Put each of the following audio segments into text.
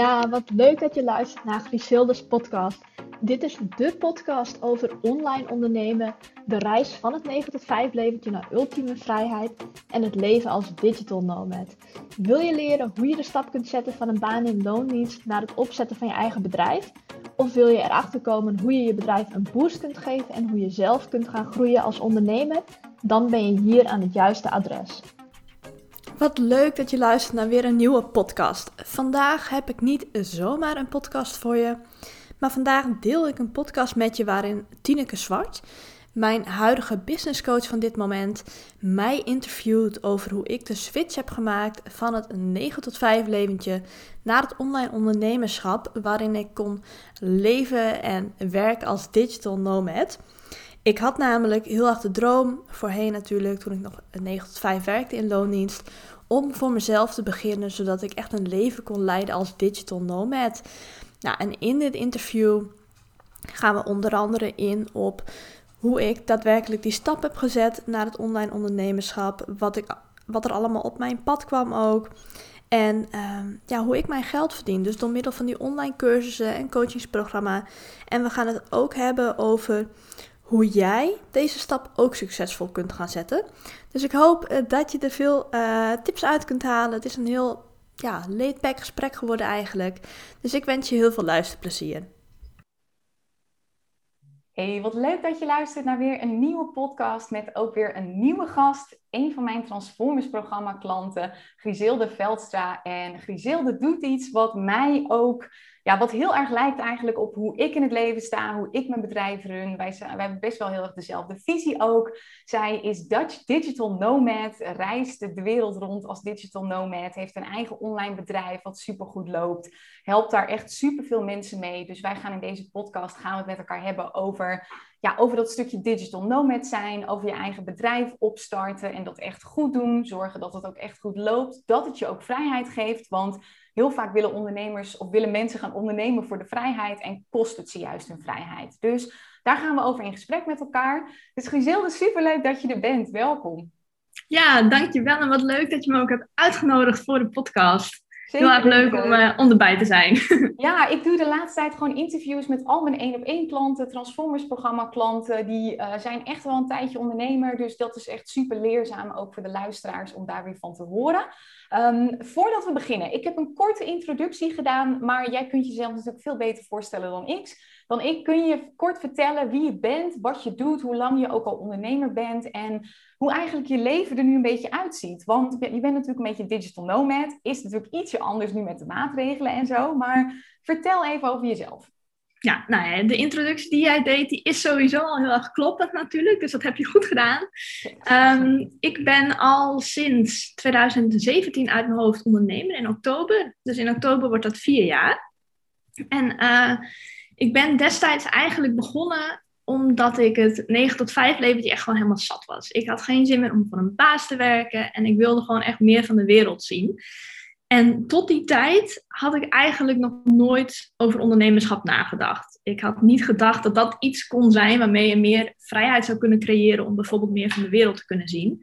Ja, wat leuk dat je luistert naar Griselda's podcast. Dit is de podcast over online ondernemen, de reis van het 9 tot 5 leventje naar ultieme vrijheid en het leven als digital nomad. Wil je leren hoe je de stap kunt zetten van een baan in loondienst naar het opzetten van je eigen bedrijf? Of wil je erachter komen hoe je je bedrijf een boost kunt geven en hoe je zelf kunt gaan groeien als ondernemer? Dan ben je hier aan het juiste adres. Wat leuk dat je luistert naar weer een nieuwe podcast. Vandaag heb ik niet zomaar een podcast voor je, maar vandaag deel ik een podcast met je waarin Tineke Zwart, mijn huidige businesscoach van dit moment, mij interviewt over hoe ik de switch heb gemaakt van het 9 tot 5 leventje naar het online ondernemerschap, waarin ik kon leven en werken als digital nomad. Ik had namelijk heel erg de droom, voorheen natuurlijk, toen ik nog 9 tot 5 werkte in loondienst, om voor mezelf te beginnen, zodat ik echt een leven kon leiden als digital nomad. Nou, en in dit interview gaan we onder andere in op hoe ik daadwerkelijk die stap heb gezet naar het online ondernemerschap, wat, ik, wat er allemaal op mijn pad kwam ook. En ehm, ja, hoe ik mijn geld verdien. Dus door middel van die online cursussen en coachingsprogramma. En we gaan het ook hebben over hoe jij deze stap ook succesvol kunt gaan zetten. Dus ik hoop eh, dat je er veel uh, tips uit kunt halen. Het is een heel ja, gesprek geworden eigenlijk. Dus ik wens je heel veel luisterplezier. Hey, wat leuk dat je luistert naar weer een nieuwe podcast met ook weer een nieuwe gast. Een van mijn Transformers programma klanten, Griselde Veldstra. En Griselde doet iets wat mij ook wat heel erg lijkt eigenlijk op hoe ik in het leven sta, hoe ik mijn bedrijf run. Wij, wij hebben best wel heel erg dezelfde visie ook. Zij is Dutch Digital Nomad, reist de wereld rond als digital nomad, heeft een eigen online bedrijf wat supergoed loopt, helpt daar echt superveel mensen mee. Dus wij gaan in deze podcast gaan we het met elkaar hebben over ja, over dat stukje digital nomad zijn, over je eigen bedrijf opstarten en dat echt goed doen. Zorgen dat het ook echt goed loopt, dat het je ook vrijheid geeft. Want heel vaak willen ondernemers of willen mensen gaan ondernemen voor de vrijheid en kost het ze juist hun vrijheid. Dus daar gaan we over in gesprek met elkaar. Dus Gizelde, superleuk dat je er bent. Welkom. Ja, dankjewel en wat leuk dat je me ook hebt uitgenodigd voor de podcast. Heel erg leuk om, uh, om erbij te zijn. Ja, ik doe de laatste tijd gewoon interviews met al mijn één op één klanten, Transformers programma klanten. Die uh, zijn echt wel een tijdje ondernemer. Dus dat is echt super leerzaam ook voor de luisteraars om daar weer van te horen. Um, voordat we beginnen, ik heb een korte introductie gedaan, maar jij kunt jezelf natuurlijk veel beter voorstellen dan ik. Dan ik kun je kort vertellen wie je bent, wat je doet, hoe lang je ook al ondernemer bent en hoe eigenlijk je leven er nu een beetje uitziet. Want je bent natuurlijk een beetje digital nomad, is natuurlijk ietsje anders nu met de maatregelen en zo, maar vertel even over jezelf. Ja, nou ja, de introductie die jij deed, die is sowieso al heel erg kloppend natuurlijk. Dus dat heb je goed gedaan. Um, ik ben al sinds 2017 uit mijn hoofd ondernemer in oktober. Dus in oktober wordt dat vier jaar. En uh, ik ben destijds eigenlijk begonnen omdat ik het 9 tot 5 leventje echt gewoon helemaal zat was. Ik had geen zin meer om voor een baas te werken en ik wilde gewoon echt meer van de wereld zien. En tot die tijd had ik eigenlijk nog nooit over ondernemerschap nagedacht. Ik had niet gedacht dat dat iets kon zijn waarmee je meer vrijheid zou kunnen creëren om bijvoorbeeld meer van de wereld te kunnen zien.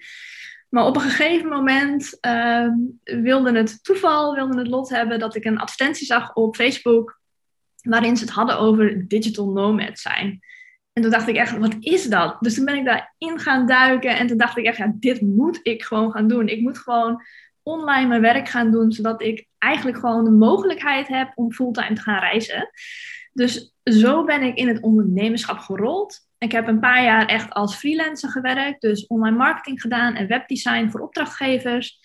Maar op een gegeven moment uh, wilde het toeval, wilde het lot hebben dat ik een advertentie zag op Facebook waarin ze het hadden over digital nomad zijn. En toen dacht ik echt, wat is dat? Dus toen ben ik daarin gaan duiken en toen dacht ik echt, ja, dit moet ik gewoon gaan doen. Ik moet gewoon online mijn werk gaan doen, zodat ik eigenlijk gewoon de mogelijkheid heb om fulltime te gaan reizen. Dus zo ben ik in het ondernemerschap gerold. Ik heb een paar jaar echt als freelancer gewerkt, dus online marketing gedaan en webdesign voor opdrachtgevers.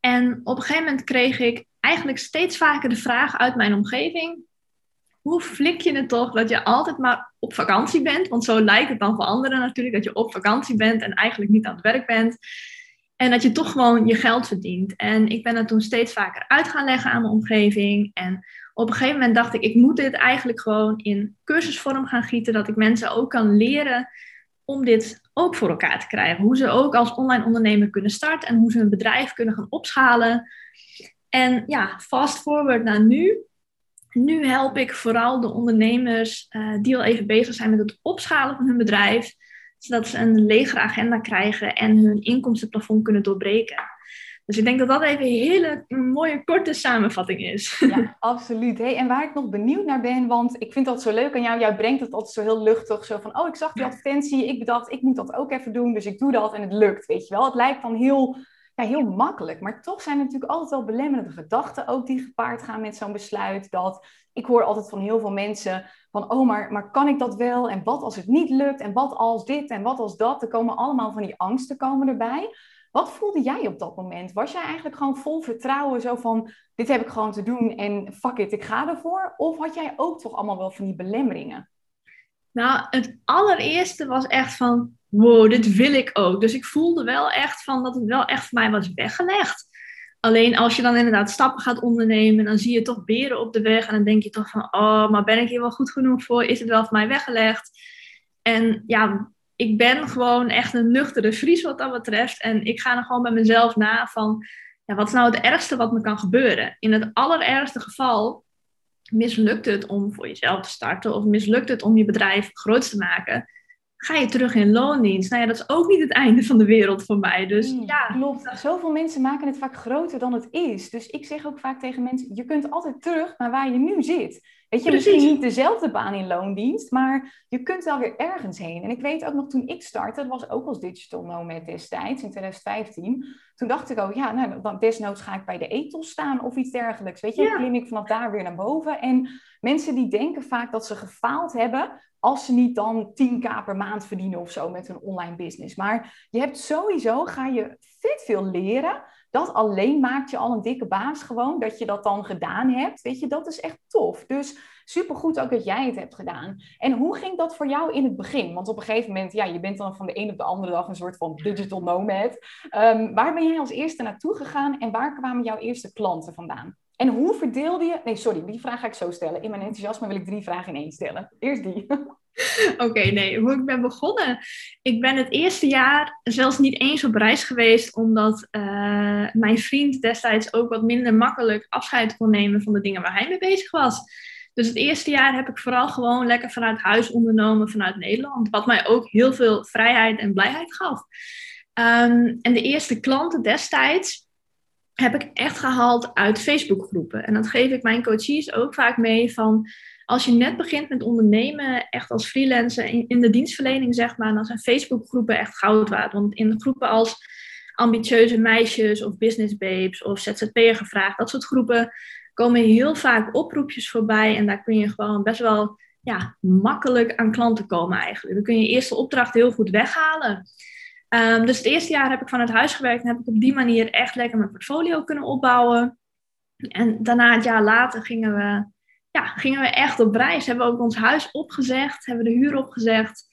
En op een gegeven moment kreeg ik eigenlijk steeds vaker de vraag uit mijn omgeving: hoe flik je het toch dat je altijd maar op vakantie bent? Want zo lijkt het dan voor anderen natuurlijk, dat je op vakantie bent en eigenlijk niet aan het werk bent. En dat je toch gewoon je geld verdient. En ik ben dat toen steeds vaker uit gaan leggen aan mijn omgeving. En op een gegeven moment dacht ik, ik moet dit eigenlijk gewoon in cursusvorm gaan gieten. Dat ik mensen ook kan leren om dit ook voor elkaar te krijgen. Hoe ze ook als online ondernemer kunnen starten en hoe ze hun bedrijf kunnen gaan opschalen. En ja, fast forward naar nu. Nu help ik vooral de ondernemers uh, die al even bezig zijn met het opschalen van hun bedrijf zodat ze een legere agenda krijgen en hun inkomstenplafond kunnen doorbreken. Dus ik denk dat dat even een hele mooie korte samenvatting is. Ja, absoluut. Hey, en waar ik nog benieuwd naar ben, want ik vind dat zo leuk aan jou. Jij brengt het altijd zo heel luchtig. Zo van, oh, ik zag die advertentie. Ik bedacht, ik moet dat ook even doen. Dus ik doe dat en het lukt, weet je wel. Het lijkt dan heel, ja, heel makkelijk. Maar toch zijn er natuurlijk altijd wel belemmerende gedachten ook die gepaard gaan met zo'n besluit. Dat ik hoor altijd van heel veel mensen van, oh, maar, maar kan ik dat wel? En wat als het niet lukt? En wat als dit? En wat als dat? Er komen allemaal van die angsten komen erbij. Wat voelde jij op dat moment? Was jij eigenlijk gewoon vol vertrouwen, zo van, dit heb ik gewoon te doen en fuck it, ik ga ervoor? Of had jij ook toch allemaal wel van die belemmeringen? Nou, het allereerste was echt van, wow, dit wil ik ook. Dus ik voelde wel echt van dat het wel echt voor mij was weggelegd. Alleen als je dan inderdaad stappen gaat ondernemen, dan zie je toch beren op de weg. En dan denk je toch van, oh, maar ben ik hier wel goed genoeg voor? Is het wel voor mij weggelegd? En ja, ik ben gewoon echt een nuchtere Fries wat dat betreft. En ik ga er gewoon bij mezelf na van, ja, wat is nou het ergste wat me kan gebeuren? In het allerergste geval mislukt het om voor jezelf te starten of mislukt het om je bedrijf groot te maken ga je terug in loondienst. Nou ja, dat is ook niet het einde van de wereld voor mij. Dus hmm, ja. Klopt. Zoveel mensen maken het vaak groter dan het is. Dus ik zeg ook vaak tegen mensen, je kunt altijd terug naar waar je nu zit. Weet je, misschien niet dezelfde baan in loondienst, maar je kunt wel weer ergens heen. En ik weet ook nog toen ik startte, dat was ook als digital nomad destijds, in 2015. Toen dacht ik ook, ja, nou, dan desnoods ga ik bij de ethos staan of iets dergelijks. Weet je, ja. klim ik vanaf daar weer naar boven. En mensen die denken vaak dat ze gefaald hebben, als ze niet dan 10k per maand verdienen of zo met hun online business. Maar je hebt sowieso, ga je vet veel leren. Dat alleen maakt je al een dikke baas gewoon, dat je dat dan gedaan hebt. Weet je, dat is echt tof. Dus supergoed ook dat jij het hebt gedaan. En hoe ging dat voor jou in het begin? Want op een gegeven moment, ja, je bent dan van de een op de andere dag een soort van digital nomad. Um, waar ben jij als eerste naartoe gegaan en waar kwamen jouw eerste klanten vandaan? En hoe verdeelde je... Nee, sorry, die vraag ga ik zo stellen. In mijn enthousiasme wil ik drie vragen in één stellen. Eerst die. Oké, nee, hoe ik ben begonnen. Ik ben het eerste jaar zelfs niet eens op reis geweest, omdat uh, mijn vriend destijds ook wat minder makkelijk afscheid kon nemen van de dingen waar hij mee bezig was. Dus het eerste jaar heb ik vooral gewoon lekker vanuit huis ondernomen, vanuit Nederland. Wat mij ook heel veel vrijheid en blijheid gaf. Um, en de eerste klanten destijds heb ik echt gehaald uit Facebookgroepen. En dat geef ik mijn coaches ook vaak mee van als je net begint met ondernemen, echt als freelancer in, de dienstverlening zeg maar, dan zijn Facebookgroepen echt goud waard. Want in groepen als ambitieuze meisjes of business babes of ZZP'er gevraagd, dat soort groepen komen heel vaak oproepjes voorbij en daar kun je gewoon best wel ja, makkelijk aan klanten komen eigenlijk. Dan kun je eerste opdracht heel goed weghalen. Um, dus het eerste jaar heb ik vanuit huis gewerkt en heb ik op die manier echt lekker mijn portfolio kunnen opbouwen. En daarna, het jaar later, gingen we, ja, gingen we echt op reis. Hebben we ook ons huis opgezegd, hebben we de huur opgezegd.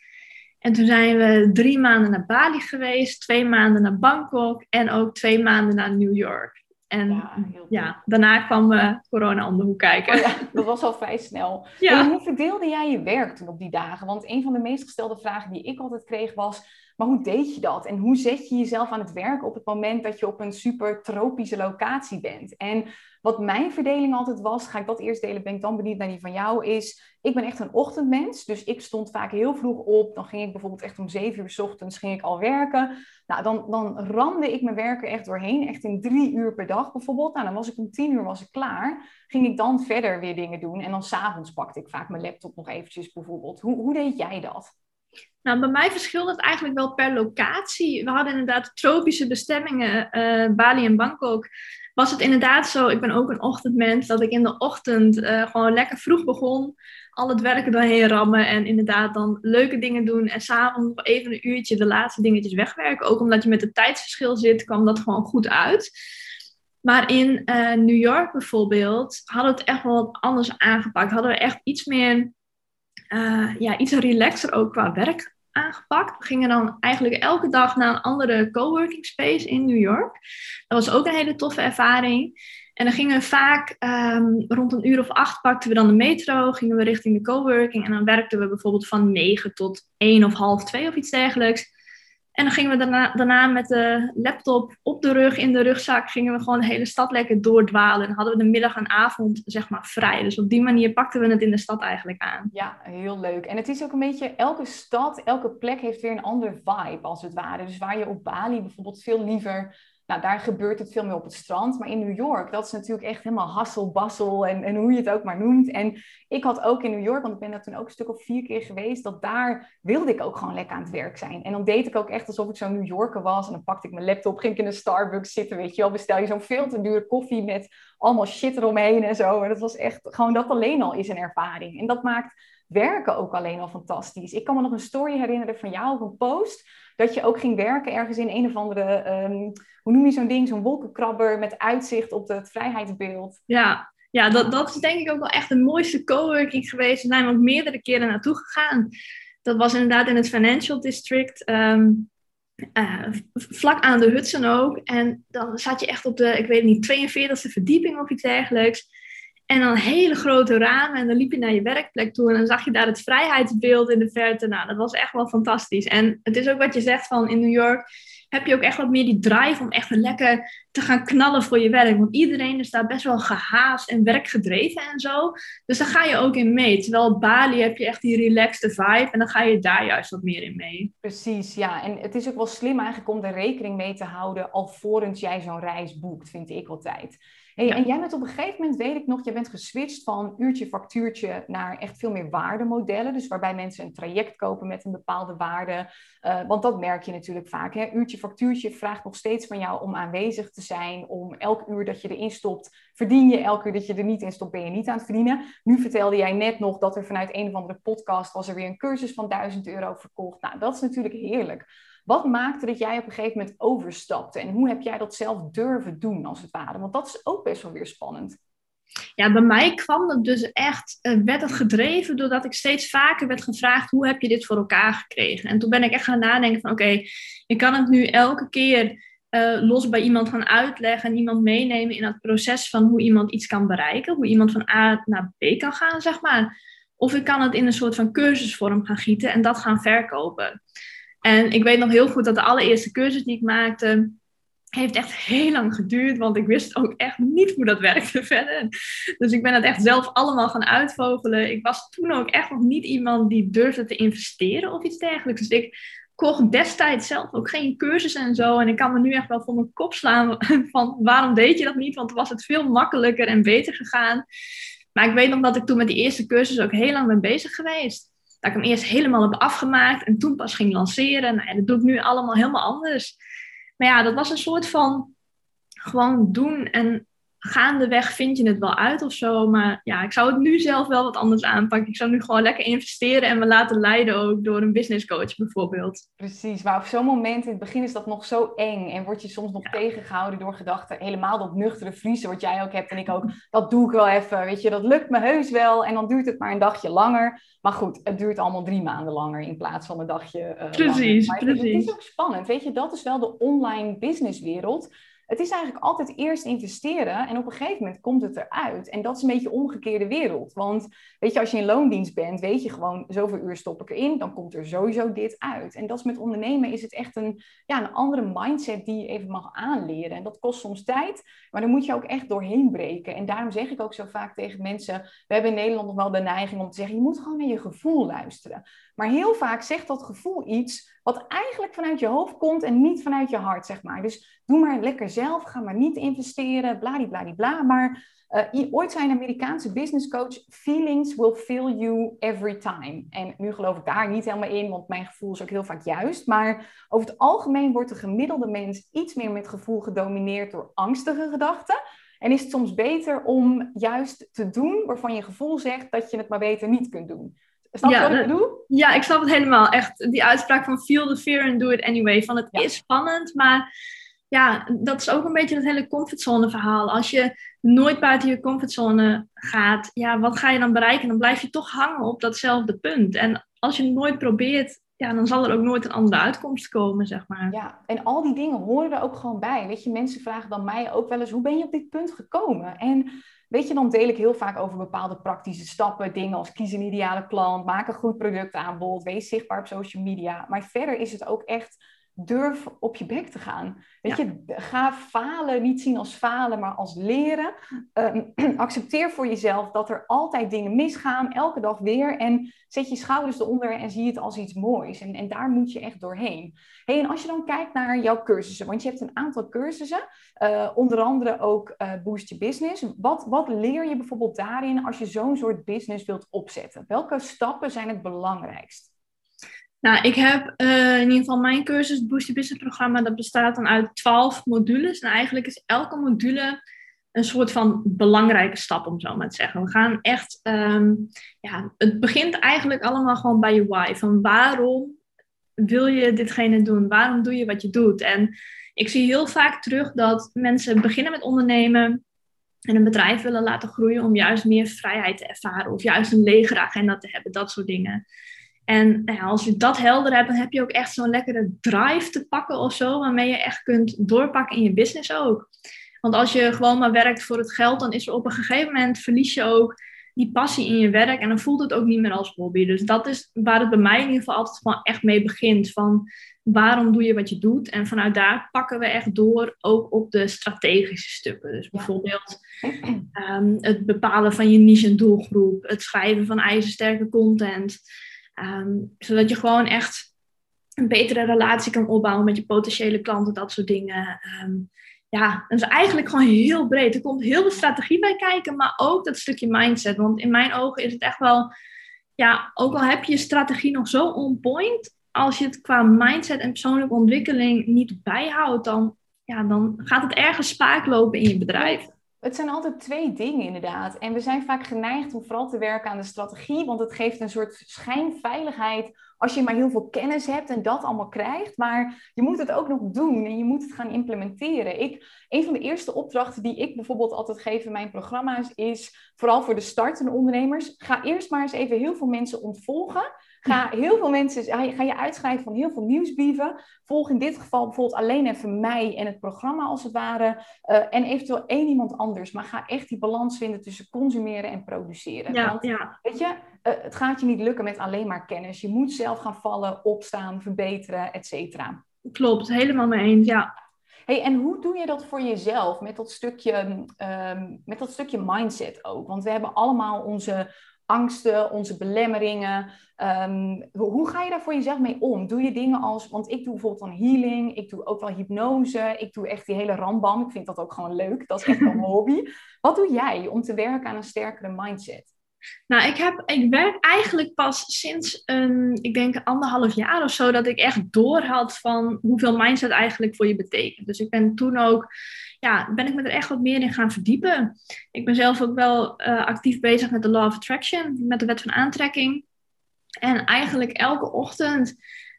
En toen zijn we drie maanden naar Bali geweest, twee maanden naar Bangkok en ook twee maanden naar New York. En ja, ja daarna kwam uh, corona om de hoek kijken. Oh ja, dat was al vrij snel. Ja. hoe verdeelde jij je werk toen op die dagen? Want een van de meest gestelde vragen die ik altijd kreeg was maar hoe deed je dat? En hoe zet je jezelf aan het werk op het moment dat je op een super tropische locatie bent? En wat mijn verdeling altijd was, ga ik dat eerst delen, ben ik dan benieuwd naar die van jou, is ik ben echt een ochtendmens. Dus ik stond vaak heel vroeg op. Dan ging ik bijvoorbeeld echt om zeven uur s ochtends ging ik al werken. Nou, dan, dan ramde ik mijn werken echt doorheen. Echt in drie uur per dag bijvoorbeeld. Nou, dan was ik om tien uur was ik klaar. Ging ik dan verder weer dingen doen. En dan s'avonds pakte ik vaak mijn laptop nog eventjes bijvoorbeeld. Hoe, hoe deed jij dat? Nou, bij mij verschilt het eigenlijk wel per locatie. We hadden inderdaad tropische bestemmingen, uh, Bali en Bangkok. Was het inderdaad zo, ik ben ook een ochtendmens, dat ik in de ochtend uh, gewoon lekker vroeg begon. Al het werken doorheen rammen en inderdaad dan leuke dingen doen. En s'avonds nog even een uurtje de laatste dingetjes wegwerken. Ook omdat je met het tijdsverschil zit, kwam dat gewoon goed uit. Maar in uh, New York bijvoorbeeld hadden we het echt wel wat anders aangepakt. Hadden we echt iets meer uh, ja, iets relaxer ook qua werk aangepakt. We gingen dan eigenlijk elke dag naar een andere coworking space in New York. Dat was ook een hele toffe ervaring. En dan gingen we vaak um, rond een uur of acht pakten we dan de metro, gingen we richting de coworking en dan werkten we bijvoorbeeld van negen tot één of half twee of iets dergelijks. En dan gingen we daarna, daarna met de laptop op de rug, in de rugzak, gingen we gewoon de hele stad lekker doordwalen. En hadden we de middag en avond, zeg maar, vrij. Dus op die manier pakten we het in de stad eigenlijk aan. Ja, heel leuk. En het is ook een beetje, elke stad, elke plek heeft weer een andere vibe, als het ware. Dus waar je op Bali bijvoorbeeld veel liever Nou, daar gebeurt het veel meer op het strand. Maar in New York, dat is natuurlijk echt helemaal hasselbassel en, en hoe je het ook maar noemt. En ik had ook in New York, want ik ben daar toen ook een stuk of vier keer geweest, dat daar wilde ik ook gewoon lekker aan het werk zijn. En dan deed ik ook echt alsof ik zo'n New Yorker was. En dan pakte ik mijn laptop, ging ik in een Starbucks zitten, weet je wel. Bestel je zo'n veel te dure koffie met allemaal shit eromheen en zo. En dat was echt, gewoon dat alleen al is een ervaring. En dat maakt werken ook alleen al fantastisch. Ik kan me nog een story herinneren van jou op een post. Dat je ook ging werken ergens in een of andere, ehm, hoe noem je zo'n ding, zo'n wolkenkrabber met uitzicht op het vrijheidsbeeld. Ja, ja dat, dat is denk ik ook wel echt de mooiste coworking geweest. Daar zijn we ook meerdere keren naartoe gegaan. Dat was inderdaad in het Financial District. Ehm, eh, vlak aan de Hudson ook. En dan zat je echt op de, ik weet niet, 42e verdieping of iets dergelijks. En dan hele grote ramen. En dan liep je naar je werkplek toe. En dan zag je daar het vrijheidsbeeld in de verte. Nou, dat was echt wel fantastisch. En het is ook wat je zegt van in New York heb je ook echt wat meer die drive om echt lekker te gaan knallen voor je werk. Want iedereen is daar best wel gehaast en werkgedreven en zo. Dus daar ga je ook in mee. Terwijl Bali heb je echt die relaxed vibe en dan ga je daar juist wat meer in mee. Precies, ja. En het is ook wel slim eigenlijk om er rekening mee te houden alvorens jij zo'n reis boekt, vind ik altijd. Hey, En jij bent op een gegeven moment, weet ik nog, je bent geswitcht van uurtje factuurtje naar echt veel meer waardemodellen. Dus waarbij mensen een traject kopen met een bepaalde waarde. Uh, want dat merk je natuurlijk vaak. Hè? Uurtje factuurtje vraagt nog steeds van jou om aanwezig te zijn. Om elk uur dat je erin stopt, verdien je. Elk uur dat je er niet in stopt, ben je niet aan het verdienen. Nu vertelde jij net nog dat er vanuit een of andere podcast was er weer een cursus van 1000 euro verkocht. Nou, dat is natuurlijk heerlijk. Wat maakte dat jij op een gegeven moment overstapte? En hoe heb jij dat zelf durven doen, als het ware? Want dat is ook best wel weer spannend. Ja, bij mij kwam dat dus echt, uh, werd het gedreven doordat ik steeds vaker werd gevraagd, hoe heb je dit voor elkaar gekregen? En toen ben ik echt gaan nadenken van, oké, ik kan het nu elke keer uh, los bij iemand gaan uitleggen en iemand meenemen in het proces van hoe iemand iets kan bereiken, hoe iemand van A naar B kan gaan, zeg maar. Of ik kan het in een soort van cursusvorm gaan gieten en dat gaan verkopen. En ik weet nog heel goed dat de allereerste cursus die ik maakte, heeft echt heel lang geduurd, want ik wist ook echt niet hoe dat werkte verder. Dus ik ben het echt zelf allemaal gaan uitvogelen. Ik was toen ook echt nog niet iemand die durfde te investeren of iets dergelijks. Dus ik kocht destijds zelf ook geen cursus en zo. En ik kan me nu echt wel voor mijn kop slaan van waarom deed je dat niet? Want was het veel makkelijker en beter gegaan. Maar ik weet nog dat ik toen met die eerste cursus ook heel lang ben bezig geweest dat ik hem eerst helemaal heb afgemaakt en toen pas ging lanceren. Nou dat doe ik nu allemaal helemaal anders. Maar ja, dat was een soort van gewoon doen en gaandeweg vind je het wel uit of zo. Maar ja, ik zou het nu zelf wel wat anders aanpakken. Ik zou nu gewoon lekker investeren en me laten leiden ook door een business coach bijvoorbeeld. Precies, maar op zo'n moment in het begin is dat nog zo eng. En word je soms nog tegengehouden door gedachten. Helemaal dat nuchtere vriezen wat jij ook hebt en ik ook. Dat doe ik wel even, weet je. Dat lukt me heus wel. En dan duurt het maar een dagje langer. Maar goed, het duurt allemaal drie maanden langer in plaats van een dagje uh, Precies, precies. Het is ook spannend, weet je. Dat is wel de online businesswereld het is eigenlijk altijd eerst investeren en op een gegeven moment komt het eruit. En dat is een beetje omgekeerde wereld. Want weet je, als je in loondienst bent, weet je gewoon zoveel uur stop ik erin, dan komt er sowieso dit uit. En dat is met ondernemen is het echt een, ja, een andere mindset die je even mag aanleren. En dat kost soms tijd, maar dan moet je ook echt doorheen breken. En daarom zeg ik ook zo vaak tegen mensen, we hebben in Nederland nog wel de neiging om te zeggen, je moet gewoon naar je gevoel luisteren. Maar heel vaak zegt dat gevoel iets wat eigenlijk vanuit je hoofd komt en niet vanuit je hart, zeg maar. Dus doe maar lekker zelf, ga maar niet investeren, bladibladibla. Maar uh, ooit zei een Amerikaanse business coach, feelings will fill you every time. En nu geloof ik daar niet helemaal in, want mijn gevoel is ook heel vaak juist. Maar over het algemeen wordt de gemiddelde mens iets meer met gevoel gedomineerd door angstige gedachten. En is het soms beter om juist te doen waarvan je gevoel zegt dat je het maar beter niet kunt doen. Snap je ja, wat ik bedoel? Ja, ik snap het helemaal. Echt die uitspraak van feel the fear and do it anyway. Van het is spannend, maar ja, dat is ook een beetje het hele comfortzone verhaal. Als je nooit buiten je comfortzone gaat, ja, wat ga je dan bereiken? Dan blijf je toch hangen op datzelfde punt. En als je het nooit probeert, ja, dan zal er ook nooit een andere uitkomst komen, zeg maar. Ja, en al die dingen horen er ook gewoon bij. Weet je, mensen vragen dan mij ook wel eens, hoe ben je op dit punt gekomen? En Weet je, dan deel ik heel vaak over bepaalde praktische stappen. Dingen als kies een ideale klant, maak een goed productaanbod, wees zichtbaar op social media. Maar verder is het ook echt durf op je bek te gaan. Weet je, ga falen niet zien als falen, maar als leren. Ehm, accepteer voor jezelf dat er altijd dingen misgaan, elke dag weer. En zet je schouders eronder en zie het als iets moois. En, en daar moet je echt doorheen. Hey, en als je dan kijkt naar jouw cursussen, want je hebt een aantal cursussen, uh, onder andere ook uh, Boost Your Business. Wat, wat leer je bijvoorbeeld daarin als je zo'n soort business wilt opzetten? Welke stappen zijn het belangrijkst? Nou, ik heb uh, in ieder geval mijn cursus, het Boost Your Business programma, dat bestaat dan uit twaalf modules. En eigenlijk is elke module een soort van belangrijke stap, om zo maar te zeggen. We gaan echt, um, ja, het begint eigenlijk allemaal gewoon bij je why. Van waarom wil je ditgene doen? Waarom doe je wat je doet? En ik zie heel vaak terug dat mensen beginnen met ondernemen en een bedrijf willen laten groeien om juist meer vrijheid te ervaren of juist een legere agenda te hebben, dat soort dingen. En nou ja, als je dat helder hebt, dan heb je ook echt zo'n lekkere drive te pakken of zo, waarmee je echt kunt doorpakken in je business ook. Want als je gewoon maar werkt voor het geld, dan is er op een gegeven moment verlies je ook die passie in je werk en dan voelt het ook niet meer als hobby. Dus dat is waar het bij mij in ieder geval altijd gewoon echt mee begint. Van waarom doe je wat je doet? En vanuit daar pakken we echt door ook op de strategische stukken. Dus bijvoorbeeld ehm, het bepalen van je niche en doelgroep, het schrijven van ijzersterke content. Ehm, zodat je gewoon echt een betere relatie kan opbouwen met je potentiële klanten, dat soort dingen. Um, ja, dat is eigenlijk gewoon heel breed. Er komt heel veel strategie bij kijken, maar ook dat stukje mindset. Want in mijn ogen is het echt wel, ja, ook al heb je je strategie nog zo on point, als je het qua mindset en persoonlijke ontwikkeling niet bijhoudt, dan, ja, dan gaat het ergens spaak lopen in je bedrijf. Het zijn altijd twee dingen inderdaad. En we zijn vaak geneigd om vooral te werken aan de strategie, want het geeft een soort schijnveiligheid als je maar heel veel kennis hebt en dat allemaal krijgt. Maar je moet het ook nog doen en je moet het gaan implementeren. Ik, een van de eerste opdrachten die ik bijvoorbeeld altijd geef in mijn programma's is, vooral voor de startende ondernemers, ga eerst maar eens even heel veel mensen ontvolgen Ga heel veel mensen, ga je uitschrijven van heel veel nieuwsbrieven. Volg in dit geval bijvoorbeeld alleen even mij en het programma als het ware. Uh, en eventueel één iemand anders. Maar ga echt die balans vinden tussen consumeren en produceren. Ja, Want, ja. weet je, uh, het gaat je niet lukken met alleen maar kennis. Je moet zelf gaan vallen, opstaan, verbeteren, et cetera. Klopt, helemaal mee eens, ja. Hey, en hoe doe je dat voor jezelf met dat stukje, um, met dat stukje mindset ook? Want we hebben allemaal onze angsten, onze belemmeringen. Um, hoe ga je daar voor jezelf mee om? Doe je dingen als, want ik doe bijvoorbeeld een healing, ik doe ook wel hypnose, ik doe echt die hele rambam. Ik vind dat ook gewoon leuk, dat is echt een hobby. Wat doe jij om te werken aan een sterkere mindset? Nou, ik, heb, ik werk eigenlijk pas sinds een, ik denk anderhalf jaar of zo, dat ik echt door had van hoeveel mindset eigenlijk voor je betekent. Dus ik ben toen ook ja, ben ik me er echt wat meer in gaan verdiepen. Ik ben zelf ook wel uh, actief bezig met de Law of Attraction, met de wet van aantrekking. En eigenlijk elke ochtend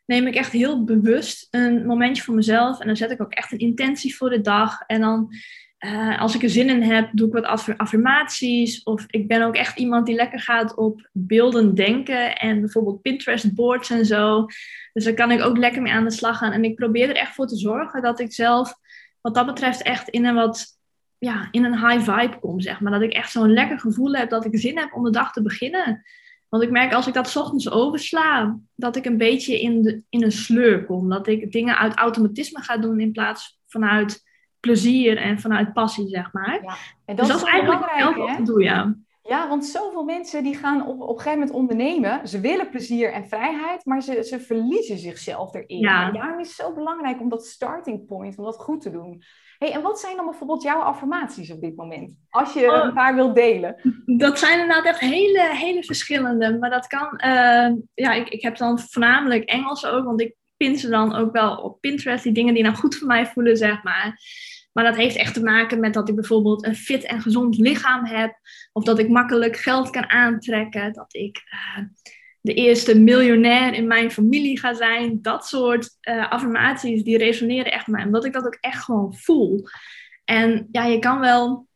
neem ik echt heel bewust een momentje voor mezelf. En dan zet ik ook echt een intentie voor de dag. En dan, uh, als ik er zin in heb, doe ik wat affirmaties. Of ik ben ook echt iemand die lekker gaat op beelden denken. En bijvoorbeeld Pinterest boards en zo. Dus daar kan ik ook lekker mee aan de slag gaan. En ik probeer er echt voor te zorgen dat ik zelf wat dat betreft echt in een wat ja, in een high vibe kom, zeg maar. Dat ik echt zo'n lekker gevoel heb dat ik zin heb om de dag te beginnen. Want ik merk als ik dat ochtends oversla, dat ik een beetje in, de, in een sleur kom. Dat ik dingen uit automatisme ga doen in plaats vanuit plezier en vanuit passie, zeg maar. Ja. En dat, dus dat is eigenlijk heel te doen, ja. Ja, want zoveel mensen die gaan op, op een gegeven moment ondernemen. Ze willen plezier en vrijheid, maar ze, ze verliezen zichzelf erin. Ja. En daarom is het zo belangrijk om dat starting point, om dat goed te doen. Hey, en wat zijn dan bijvoorbeeld jouw affirmaties op dit moment? Als je oh. een paar wilt delen. Dat zijn inderdaad echt hele, hele verschillende. Maar dat kan, uh, ja, ik, ik heb dan voornamelijk Engels ook, want ik pin ze dan ook wel op Pinterest, die dingen die nou goed voor mij voelen, zeg maar. Maar dat heeft echt te maken met dat ik bijvoorbeeld een fit en gezond lichaam heb. Of dat ik makkelijk geld kan aantrekken. Dat ik uh, de eerste miljonair in mijn familie ga zijn. Dat soort uh, affirmaties die resoneren echt met mij. Omdat ik dat ook echt gewoon voel. En ja, je kan wel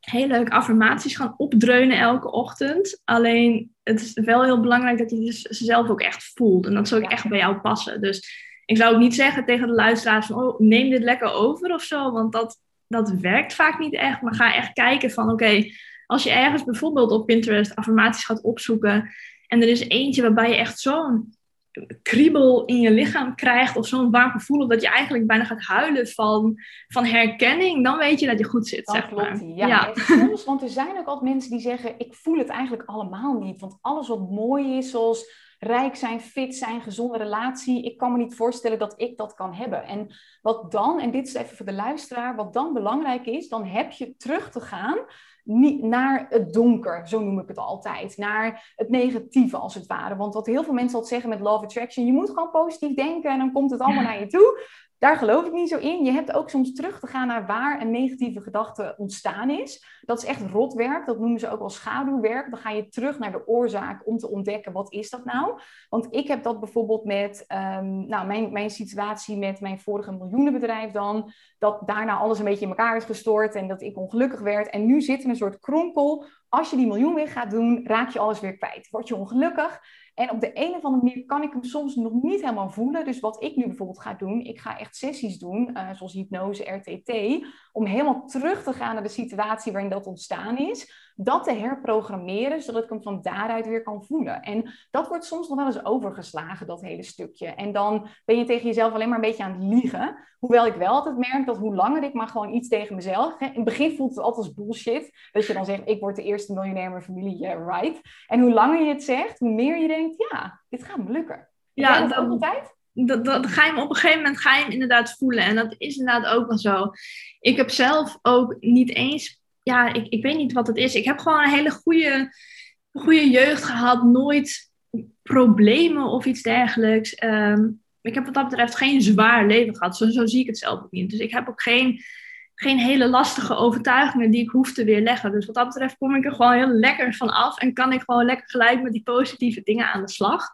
heel leuk affirmaties gaan opdreunen elke ochtend. Alleen het is wel heel belangrijk dat je ze zelf ook echt voelt. En dat zou ook echt bij jou passen. Dus ik zou ook niet zeggen tegen de luisteraars van, oh, neem dit lekker over of zo, want dat, dat werkt vaak niet echt. Maar ga echt kijken van, oké, als je ergens bijvoorbeeld op Pinterest affirmaties gaat opzoeken en er is eentje waarbij je echt zo'n kriebel in je lichaam krijgt of zo'n warm gevoel dat je eigenlijk bijna gaat huilen van, van herkenning, dan weet je dat je goed zit. Zeg klopt maar. Ja, En soms, want er zijn ook altijd mensen die zeggen, ik voel het eigenlijk allemaal niet. Want alles wat mooi is, zoals rijk zijn, fit zijn, gezonde relatie, ik kan me niet voorstellen dat ik dat kan hebben. En wat dan, en dit is even voor de luisteraar, wat dan belangrijk is, dan heb je terug te gaan niet naar het donker, zo noem ik het altijd. Naar het negatieve als het ware. Want wat heel veel mensen altijd zeggen met Love Attraction, je moet gewoon positief denken en dan komt het allemaal naar je toe. Daar geloof ik niet zo in. Je hebt ook soms terug te gaan naar waar een negatieve gedachte ontstaan is. Dat is echt rotwerk. Dat noemen ze ook wel schaduwwerk. Dan ga je terug naar de oorzaak om te ontdekken wat is dat nou. Want ik heb dat bijvoorbeeld met um, nou, mijn, mijn situatie met mijn vorige miljoenenbedrijf dan. Dat daarna alles een beetje in elkaar is gestort en dat ik ongelukkig werd. En nu zit er een soort kronkel. Als je die miljoen weer gaat doen, raak je alles weer kwijt. Word je ongelukkig. En op de een of andere manier kan ik hem soms nog niet helemaal voelen. Dus wat ik nu bijvoorbeeld ga doen, ik ga echt sessies doen, uh, zoals hypnose, RTT, om helemaal terug te gaan naar de situatie waarin dat ontstaan is. Dat te herprogrammeren, zodat ik hem van daaruit weer kan voelen. En dat wordt soms nog wel eens overgeslagen, dat hele stukje. En dan ben je tegen jezelf alleen maar een beetje aan het liegen. Hoewel ik wel altijd merk dat hoe langer ik maar gewoon iets tegen mezelf... Hè, in het begin voelt het altijd als bullshit. Dat je dan zegt, ik word de eerste miljonair in mijn familie, yeah, right. En hoe langer je het zegt, hoe meer je denkt, ja, dit gaat me lukken. Ja, dat, altijd? Dat, dat, ga je hem op een gegeven moment ga je hem inderdaad voelen. En dat is inderdaad ook wel zo. Ik heb zelf ook niet eens, ja, ik, ik weet niet wat het is. Ik heb gewoon een hele goede, goede jeugd gehad. Nooit problemen of iets dergelijks. Um, ik heb wat dat betreft geen zwaar leven gehad. Zo, zo zie ik het zelf ook niet. Dus ik heb ook geen, geen hele lastige overtuigingen die ik hoef te weerleggen. Dus wat dat betreft kom ik er gewoon heel lekker van af. En kan ik gewoon lekker gelijk met die positieve dingen aan de slag.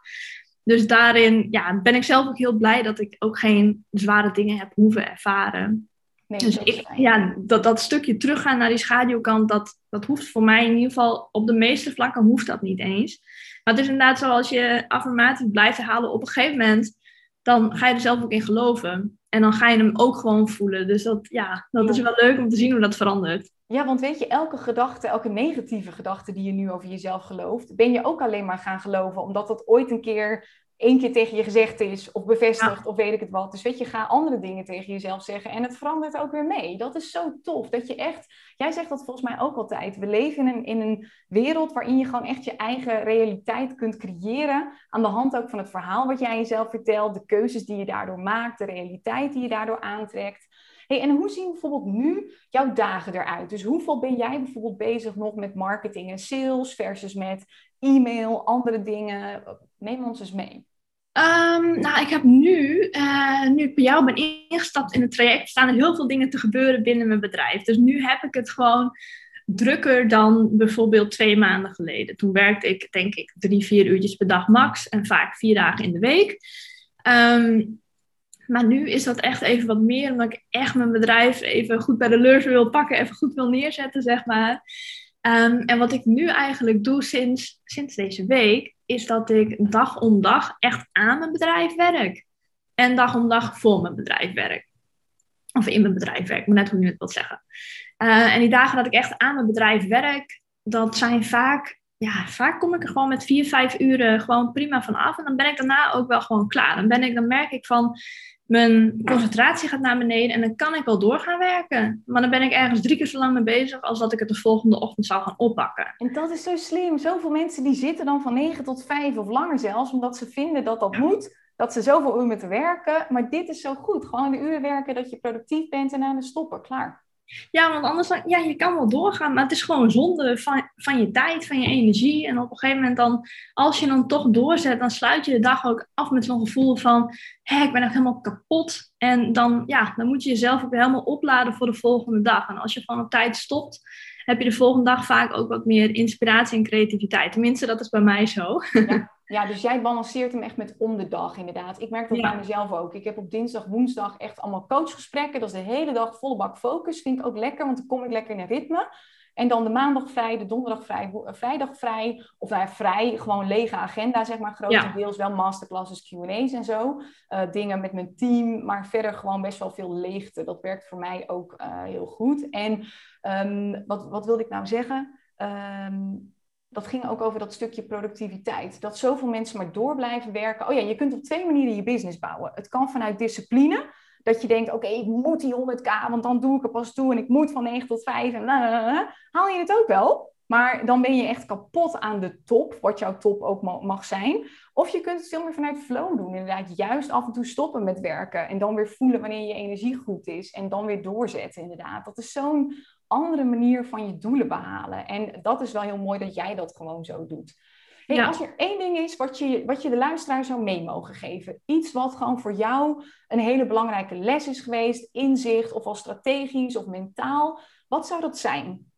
Dus daarin ja, ben ik zelf ook heel blij dat ik ook geen zware dingen heb hoeven ervaren. Nee, dus ik, ja, dat, dat stukje teruggaan naar die schaduwkant, dat, dat hoeft voor mij in ieder geval op de meeste vlakken hoeft dat niet eens. Maar het is inderdaad zoals je affirmaties blijft herhalen, op een gegeven moment dan ga je er zelf ook in geloven. En dan ga je hem ook gewoon voelen. Dus dat, ja, dat is wel leuk om te zien hoe dat verandert. Ja, want weet je, elke gedachte, elke negatieve gedachte die je nu over jezelf gelooft, ben je ook alleen maar gaan geloven, omdat dat ooit een keer één keer tegen je gezegd is, of bevestigd, of weet ik het wat. Dus weet je, ga andere dingen tegen jezelf zeggen en het verandert ook weer mee. Dat is zo tof, dat je echt, jij zegt dat volgens mij ook altijd, we leven in een, in een wereld waarin je gewoon echt je eigen realiteit kunt creëren, aan de hand ook van het verhaal wat jij jezelf vertelt, de keuzes die je daardoor maakt, de realiteit die je daardoor aantrekt. En hoe zien bijvoorbeeld nu jouw dagen eruit? Dus hoeveel ben jij bijvoorbeeld bezig nog met marketing en sales versus met e-mail, andere dingen? Neem ons eens mee. Um, nou, ik heb nu, uh, nu ik bij jou ben ingestapt in het traject, staan er heel veel dingen te gebeuren binnen mijn bedrijf. Dus nu heb ik het gewoon drukker dan bijvoorbeeld twee maanden geleden. Toen werkte ik, denk ik, drie, vier uurtjes per dag max en vaak vier dagen in de week. Um, maar nu is dat echt even wat meer, omdat ik echt mijn bedrijf even goed bij de leurs wil pakken, even goed wil neerzetten, zeg maar. Um, en wat ik nu eigenlijk doe sinds, sinds deze week, is dat ik dag om dag echt aan mijn bedrijf werk. En dag om dag voor mijn bedrijf werk. Of in mijn bedrijf werk, maar net hoe je het wilt zeggen. Uh, en die dagen dat ik echt aan mijn bedrijf werk, dat zijn vaak, ja, vaak kom ik er gewoon met vier, vijf uren gewoon prima van af. En dan ben ik daarna ook wel gewoon klaar. Dan, ben ik, dan merk ik van, mijn concentratie gaat naar beneden en dan kan ik wel door gaan werken. Maar dan ben ik ergens drie keer zo lang mee bezig als dat ik het de volgende ochtend zou gaan oppakken. En dat is zo slim. Zoveel mensen die zitten dan van 9 tot 5 of langer zelfs, omdat ze vinden dat dat moet. Dat ze zoveel uur moeten werken. Maar dit is zo goed. Gewoon de uren werken dat je productief bent en aan de stoppen. Klaar. Ja, want anders, dan, ja, je kan wel doorgaan, maar het is gewoon zonde van, van je tijd, van je energie. En op een gegeven moment dan, als je dan toch doorzet, dan sluit je de dag ook af met zo'n gevoel van, hé, ik ben echt helemaal kapot. En dan, ja, dan moet je jezelf ook helemaal opladen voor de volgende dag. En als je van op tijd stopt, heb je de volgende dag vaak ook wat meer inspiratie en creativiteit. Tenminste, dat is bij mij zo. Ja. Ja, dus jij balanceert hem echt met om de dag, inderdaad. Ik merk dat bij mezelf ook. Ik heb op dinsdag, woensdag echt allemaal coachgesprekken. Dat is de hele dag volle bak focus. Vind ik ook lekker, want dan kom ik lekker in een ritme. En dan de maandag vrij, de donderdag vrij, eh, vrijdag vrij. Of nou ja, vrij, gewoon lege agenda, zeg maar. Grotendeels ja. wel masterclasses, Q&A's en zo. Uh, dingen met mijn team, maar verder gewoon best wel veel leegte. Dat werkt voor mij ook uh, heel goed. En um, wat, wat wilde ik nou zeggen? Um, dat ging ook over dat stukje productiviteit. Dat zoveel mensen maar door blijven werken. Oh ja, je kunt op twee manieren je business bouwen. Het kan vanuit discipline. Dat je denkt, oké, ik moet die 100k, want dan doe ik er pas toe. En ik moet van 9 tot 5. En haal je het ook wel. Maar dan ben je echt kapot aan de top, wat jouw top ook mag zijn. Of je kunt het veel meer vanuit flow doen. Inderdaad, juist af en toe stoppen met werken. En dan weer voelen wanneer je energie goed is. En dan weer doorzetten, inderdaad. Dat is zo'n andere manier van je doelen behalen. En dat is wel heel mooi dat jij dat gewoon zo doet. Hey, Als er één ding is wat je, wat je de luisteraar zou mee mogen geven, iets wat gewoon voor jou een hele belangrijke les is geweest, inzicht of al strategisch of mentaal, wat zou dat zijn?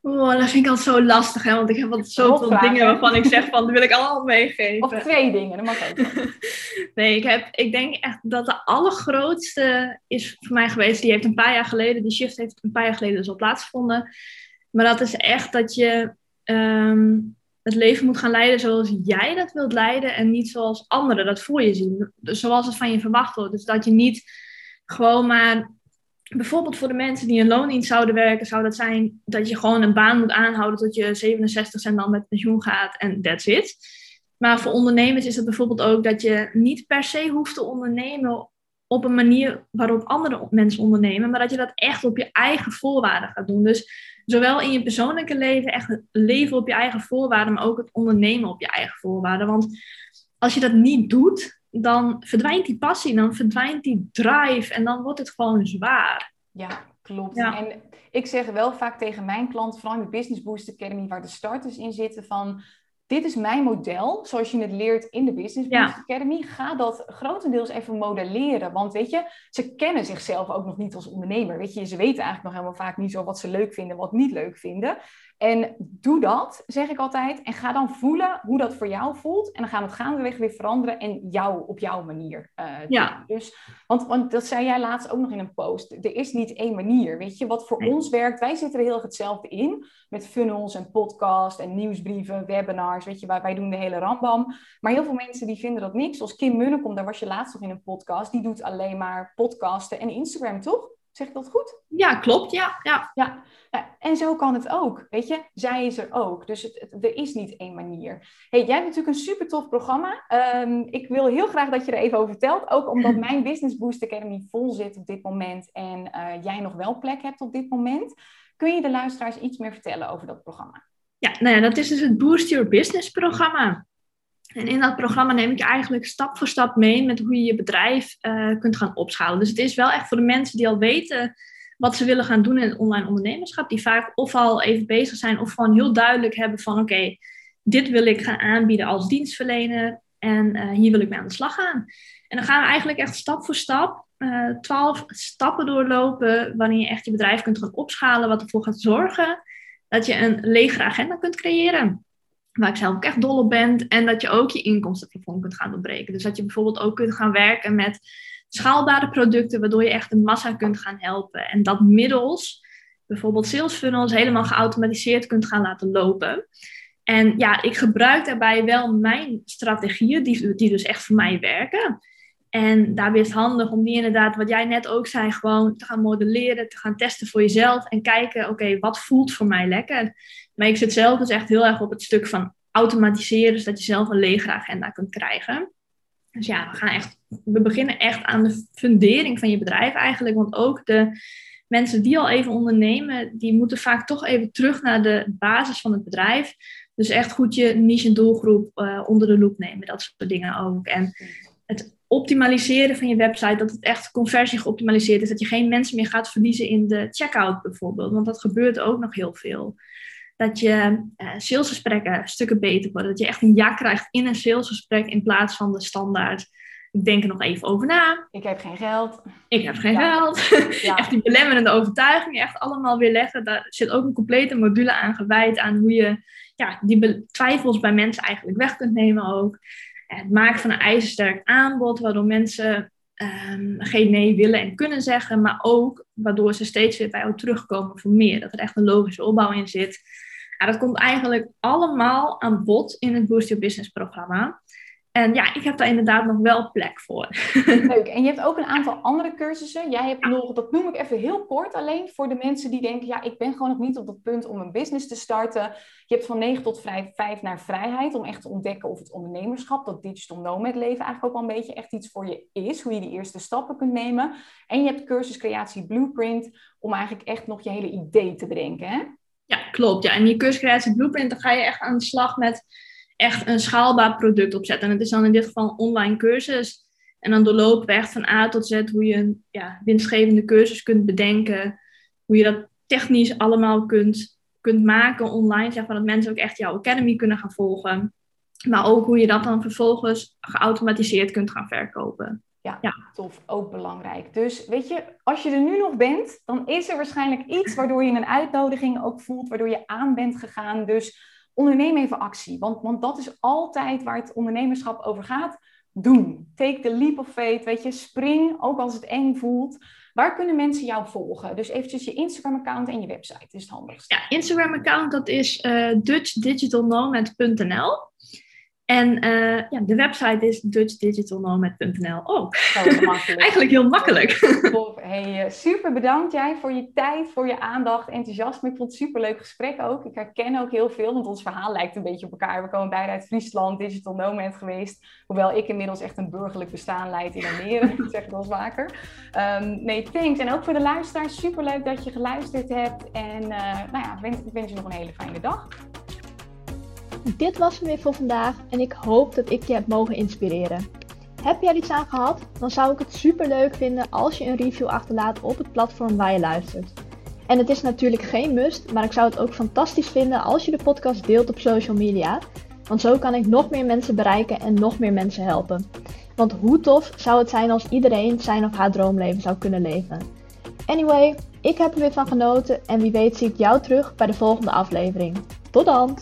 Oh, dat vind ik altijd zo lastig, hè? want ik heb altijd zoveel dingen waarvan ik zeg van, dat wil ik allemaal meegeven. Of twee dingen, dat mag ook. nee, ik, heb, ik denk echt dat de allergrootste is voor mij geweest, die heeft een paar jaar geleden, die shift heeft een paar jaar geleden dus al plaatsgevonden. Maar dat is echt dat je ehm, het leven moet gaan leiden zoals jij dat wilt leiden en niet zoals anderen dat voor je zien. Dus zoals het van je verwacht wordt. Dus dat je niet gewoon maar bijvoorbeeld voor de mensen die in loondienst zouden werken, zou dat zijn dat je gewoon een baan moet aanhouden tot je 67 en dan met pensioen gaat en that's it. Maar voor ondernemers is het bijvoorbeeld ook dat je niet per se hoeft te ondernemen op een manier waarop andere mensen ondernemen, maar dat je dat echt op je eigen voorwaarden gaat doen. Dus zowel in je persoonlijke leven, echt het leven op je eigen voorwaarden, maar ook het ondernemen op je eigen voorwaarden. Want als je dat niet doet, dan verdwijnt die passie, dan verdwijnt die drive en dan wordt het gewoon zwaar. Ja, klopt. En ik zeg wel vaak tegen mijn klanten, vooral in de Business Boost Academy, waar de starters in zitten, van dit is mijn model, zoals je het leert in de Business Boost Academy. Ga dat grotendeels even modelleren. Want weet je, ze kennen zichzelf ook nog niet als ondernemer. Weet je, ze weten eigenlijk nog helemaal vaak niet zo wat ze leuk vinden, wat niet leuk vinden. En doe dat, zeg ik altijd. En ga dan voelen hoe dat voor jou voelt. En dan gaan we het gaandeweg weer veranderen en jou op jouw manier uh, ja. Dus, want, want dat zei jij laatst ook nog in een post. Er is niet één manier. Weet je, wat voor ons werkt. Wij zitten er heel erg hetzelfde in. Met funnels en podcast en nieuwsbrieven, webinars. Weet je, wij, wij doen de hele rambam. Maar heel veel mensen die vinden dat niks. Zoals Kim Munnekom, daar was je laatst nog in een podcast. Die doet alleen maar podcasten en Instagram, toch? Zeg ik dat goed? Ja, klopt. Ja, ja. ja. En zo kan het ook. Weet je, zij is er ook. Dus het, er is niet één manier. Hey, jij hebt natuurlijk een super tof programma. Ehm, ik wil heel graag dat je er even over vertelt. Ook omdat mijn Business Boost Academy vol zit op dit moment. En uh, jij nog wel plek hebt op dit moment. Kun je de luisteraars iets meer vertellen over dat programma? Ja, nou ja, dat is dus het Boost Your Business programma. En in dat programma neem ik je eigenlijk stap voor stap mee met hoe je je bedrijf uh, kunt gaan opschalen. Dus het is wel echt voor de mensen die al weten wat ze willen gaan doen in het online ondernemerschap. Die vaak of al even bezig zijn of gewoon heel duidelijk hebben van oké, dit wil ik gaan aanbieden als dienstverlener en uh, hier wil ik mee aan de slag gaan. En dan gaan we eigenlijk echt stap voor stap uh, twaalf stappen doorlopen wanneer je echt je bedrijf kunt gaan opschalen, wat ervoor gaat zorgen dat je een legere agenda kunt creëren waar ik zelf ook echt dol op ben. En dat je ook je inkomstenplafond kunt gaan doorbreken. Dus dat je bijvoorbeeld ook kunt gaan werken met schaalbare producten, waardoor je echt een massa kunt gaan helpen. En dat middels bijvoorbeeld sales funnels helemaal geautomatiseerd kunt gaan laten lopen. En ja, ik gebruik daarbij wel mijn strategieën, die, die dus echt voor mij werken. En daarbij is het handig om die inderdaad, wat jij net ook zei, gewoon te gaan modelleren, te gaan testen voor jezelf en kijken, oké, wat voelt voor mij lekker? Maar ik zit zelf dus echt heel erg op het stuk van automatiseren, zodat je zelf een legere agenda kunt krijgen. Dus ja, we gaan echt, we beginnen echt aan de fundering van je bedrijf eigenlijk, want ook de mensen die al even ondernemen, die moeten vaak toch even terug naar de basis van het bedrijf. Dus echt goed je niche en doelgroep uh, onder de loep nemen, dat soort dingen ook. En het optimaliseren van je website, dat het echt conversie geoptimaliseerd is, dat je geen mensen meer gaat verliezen in de checkout bijvoorbeeld, want dat gebeurt ook nog heel veel. Dat je uh, salesgesprekken stukken beter worden, dat je echt een ja krijgt in een salesgesprek in plaats van de standaard. Ik denk er nog even over na. Ik heb geen geld. Ik heb geen geld. Ja. echt die belemmerende overtuigingen, echt allemaal weer leggen. Daar zit ook een complete module aan gewijd aan hoe je ja, die twijfels bij mensen eigenlijk weg kunt nemen ook het maken van een ijzersterk aanbod, waardoor mensen um, geen nee willen en kunnen zeggen, maar ook waardoor ze steeds weer bij jou terugkomen voor meer. Dat er echt een logische opbouw in zit. Ja, dat komt eigenlijk allemaal aan bod in het Boost Your Business programma. En ja, ik heb daar inderdaad nog wel plek voor. Leuk. En je hebt ook een aantal andere cursussen. Jij hebt nog, dat noem ik even heel kort alleen voor de mensen die denken, ja, ik ben gewoon nog niet op dat punt om een business te starten. Je hebt van 9 tot 5 naar vrijheid om echt te ontdekken of het ondernemerschap, dat digital nomad leven eigenlijk ook wel een beetje echt iets voor je is. Hoe je die eerste stappen kunt nemen. En je hebt cursus creatie blueprint om eigenlijk echt nog je hele idee te bedenken. Hè? Ja, klopt. Ja. En die cursus creatie blueprint, dan ga je echt aan de slag met echt een schaalbaar product opzetten. En het is dan in dit geval een online cursus. En dan doorlopen we echt van A tot Z hoe je een ja, winstgevende cursus kunt bedenken. Hoe je dat technisch allemaal kunt, kunt maken online. Zeg maar dat mensen ook echt jouw academy kunnen gaan volgen. Maar ook hoe je dat dan vervolgens geautomatiseerd kunt gaan verkopen. Ja, ja, tof. Ook belangrijk. Dus weet je, als je er nu nog bent, dan is er waarschijnlijk iets waardoor je een uitnodiging ook voelt, waardoor je aan bent gegaan. Dus onderneem even actie. Want, want dat is altijd waar het ondernemerschap over gaat. Doen. Take the leap of faith. Weet je, spring, ook als het eng voelt. Waar kunnen mensen jou volgen? Dus eventjes je Instagram-account en je website is het handigst. Ja, Instagram-account dat is uh, dutchdigitalnomad.nl. En uh, ja, de website is dutchdigitalnomad.nl ook. Eigenlijk heel makkelijk. Hey, eh, super bedankt jij voor je tijd, voor je aandacht, enthousiasme. Ik vond het een superleuk gesprek ook. Ik herken ook heel veel, want ons verhaal lijkt een beetje op elkaar. We komen beide uit Friesland, digital nomad geweest. Hoewel ik inmiddels echt een burgerlijk bestaan leid in Almere. ik zeg het wel eens vaker. Um, nee, thanks. En ook voor de luisteraars, superleuk dat je geluisterd hebt. En uh, nou ja, ik wens je nog een hele fijne dag. Dit was hem weer voor vandaag en ik hoop dat ik je heb mogen inspireren. Heb jij er iets aan gehad? Dan zou ik het super leuk vinden als je een review achterlaat op het platform waar je luistert. En het is natuurlijk geen must, maar ik zou het ook fantastisch vinden als je de podcast deelt op social media. Want zo kan ik nog meer mensen bereiken en nog meer mensen helpen. Want hoe tof zou het zijn als iedereen zijn of haar droomleven zou kunnen leven? Anyway, ik heb er weer van genoten en wie weet zie ik jou terug bij de volgende aflevering. Tot dan!